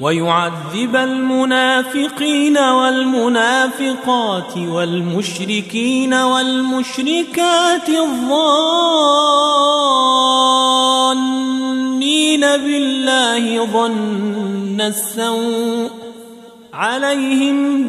ويعذب المنافقين والمنافقات والمشركين والمشركات الظانين بالله ظن السوء عليهم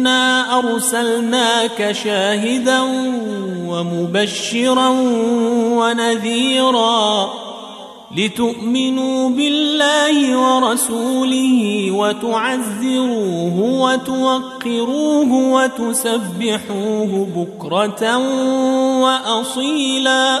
انا ارسلناك شاهدا ومبشرا ونذيرا لتؤمنوا بالله ورسوله وتعزروه وتوقروه وتسبحوه بكره واصيلا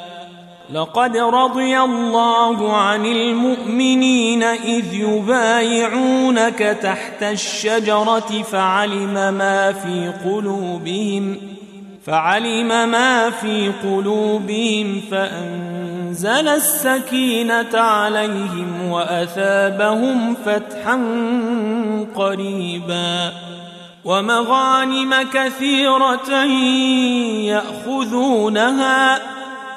لقد رضي الله عن المؤمنين إذ يبايعونك تحت الشجرة فعلم ما في قلوبهم فعلم ما في قلوبهم فأنزل السكينة عليهم وأثابهم فتحا قريبا. ومغانم كثيرة يأخذونها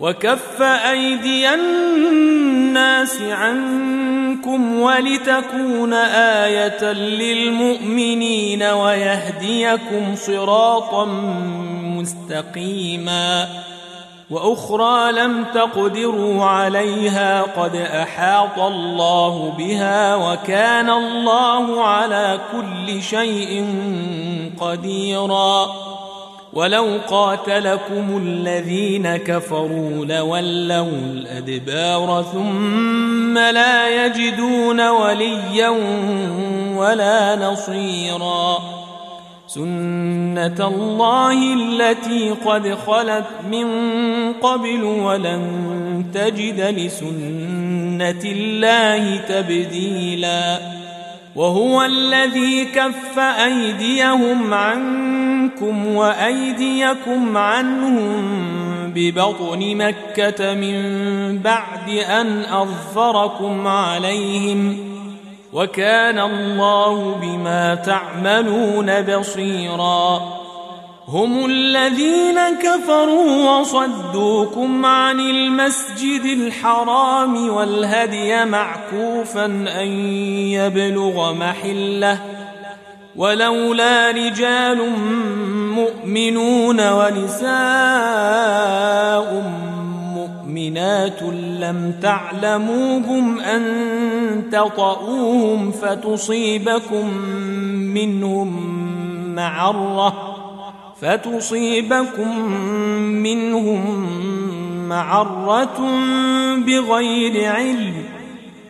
وكف أيدي الناس عنكم ولتكون آية للمؤمنين ويهديكم صراطا مستقيما وأخرى لم تقدروا عليها قد أحاط الله بها وكان الله على كل شيء قديرا ولو قاتلكم الذين كفروا لولوا الادبار ثم لا يجدون وليا ولا نصيرا سنه الله التي قد خلت من قبل ولن تجد لسنه الله تبديلا وهو الذي كف أيديهم عنكم وأيديكم عنهم ببطن مكة من بعد أن أظفركم عليهم وكان الله بما تعملون بصيرا هم الذين كفروا وصدوكم عن المسجد الحرام والهدي معكوفا أن يبلغ محلة ولولا رجال مؤمنون ونساء مؤمنات لم تعلموهم أن تطئوهم فتصيبكم منهم معرة فتصيبكم منهم معره بغير علم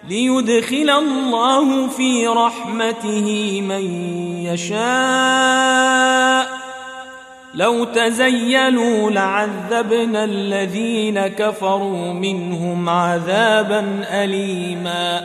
ليدخل الله في رحمته من يشاء لو تزيلوا لعذبنا الذين كفروا منهم عذابا اليما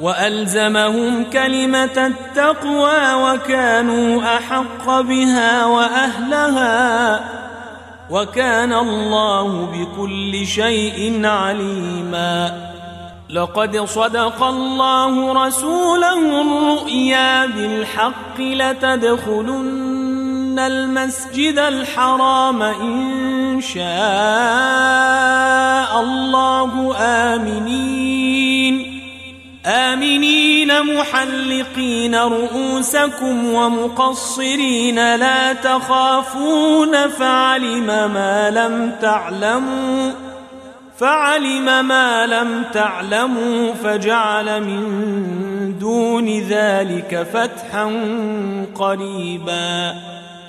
وألزمهم كلمة التقوى وكانوا أحق بها وأهلها وكان الله بكل شيء عليما. لقد صدق الله رسوله الرؤيا بالحق لتدخلن المسجد الحرام إن شاء الله آمنين. آمنين محلقين رؤوسكم ومقصرين لا تخافون فعلم ما لم تعلموا فعلم ما لم تعلموا فجعل من دون ذلك فتحا قريبا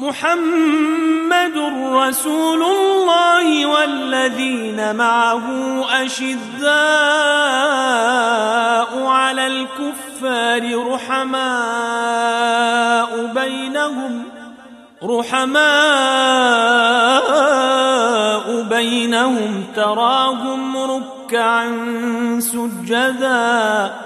محمد رسول الله والذين معه أشداء على الكفار رحماء بينهم رحماء بينهم تراهم ركعا سجداً.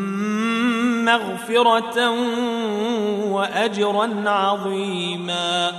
مغفرة وأجرا عظيما.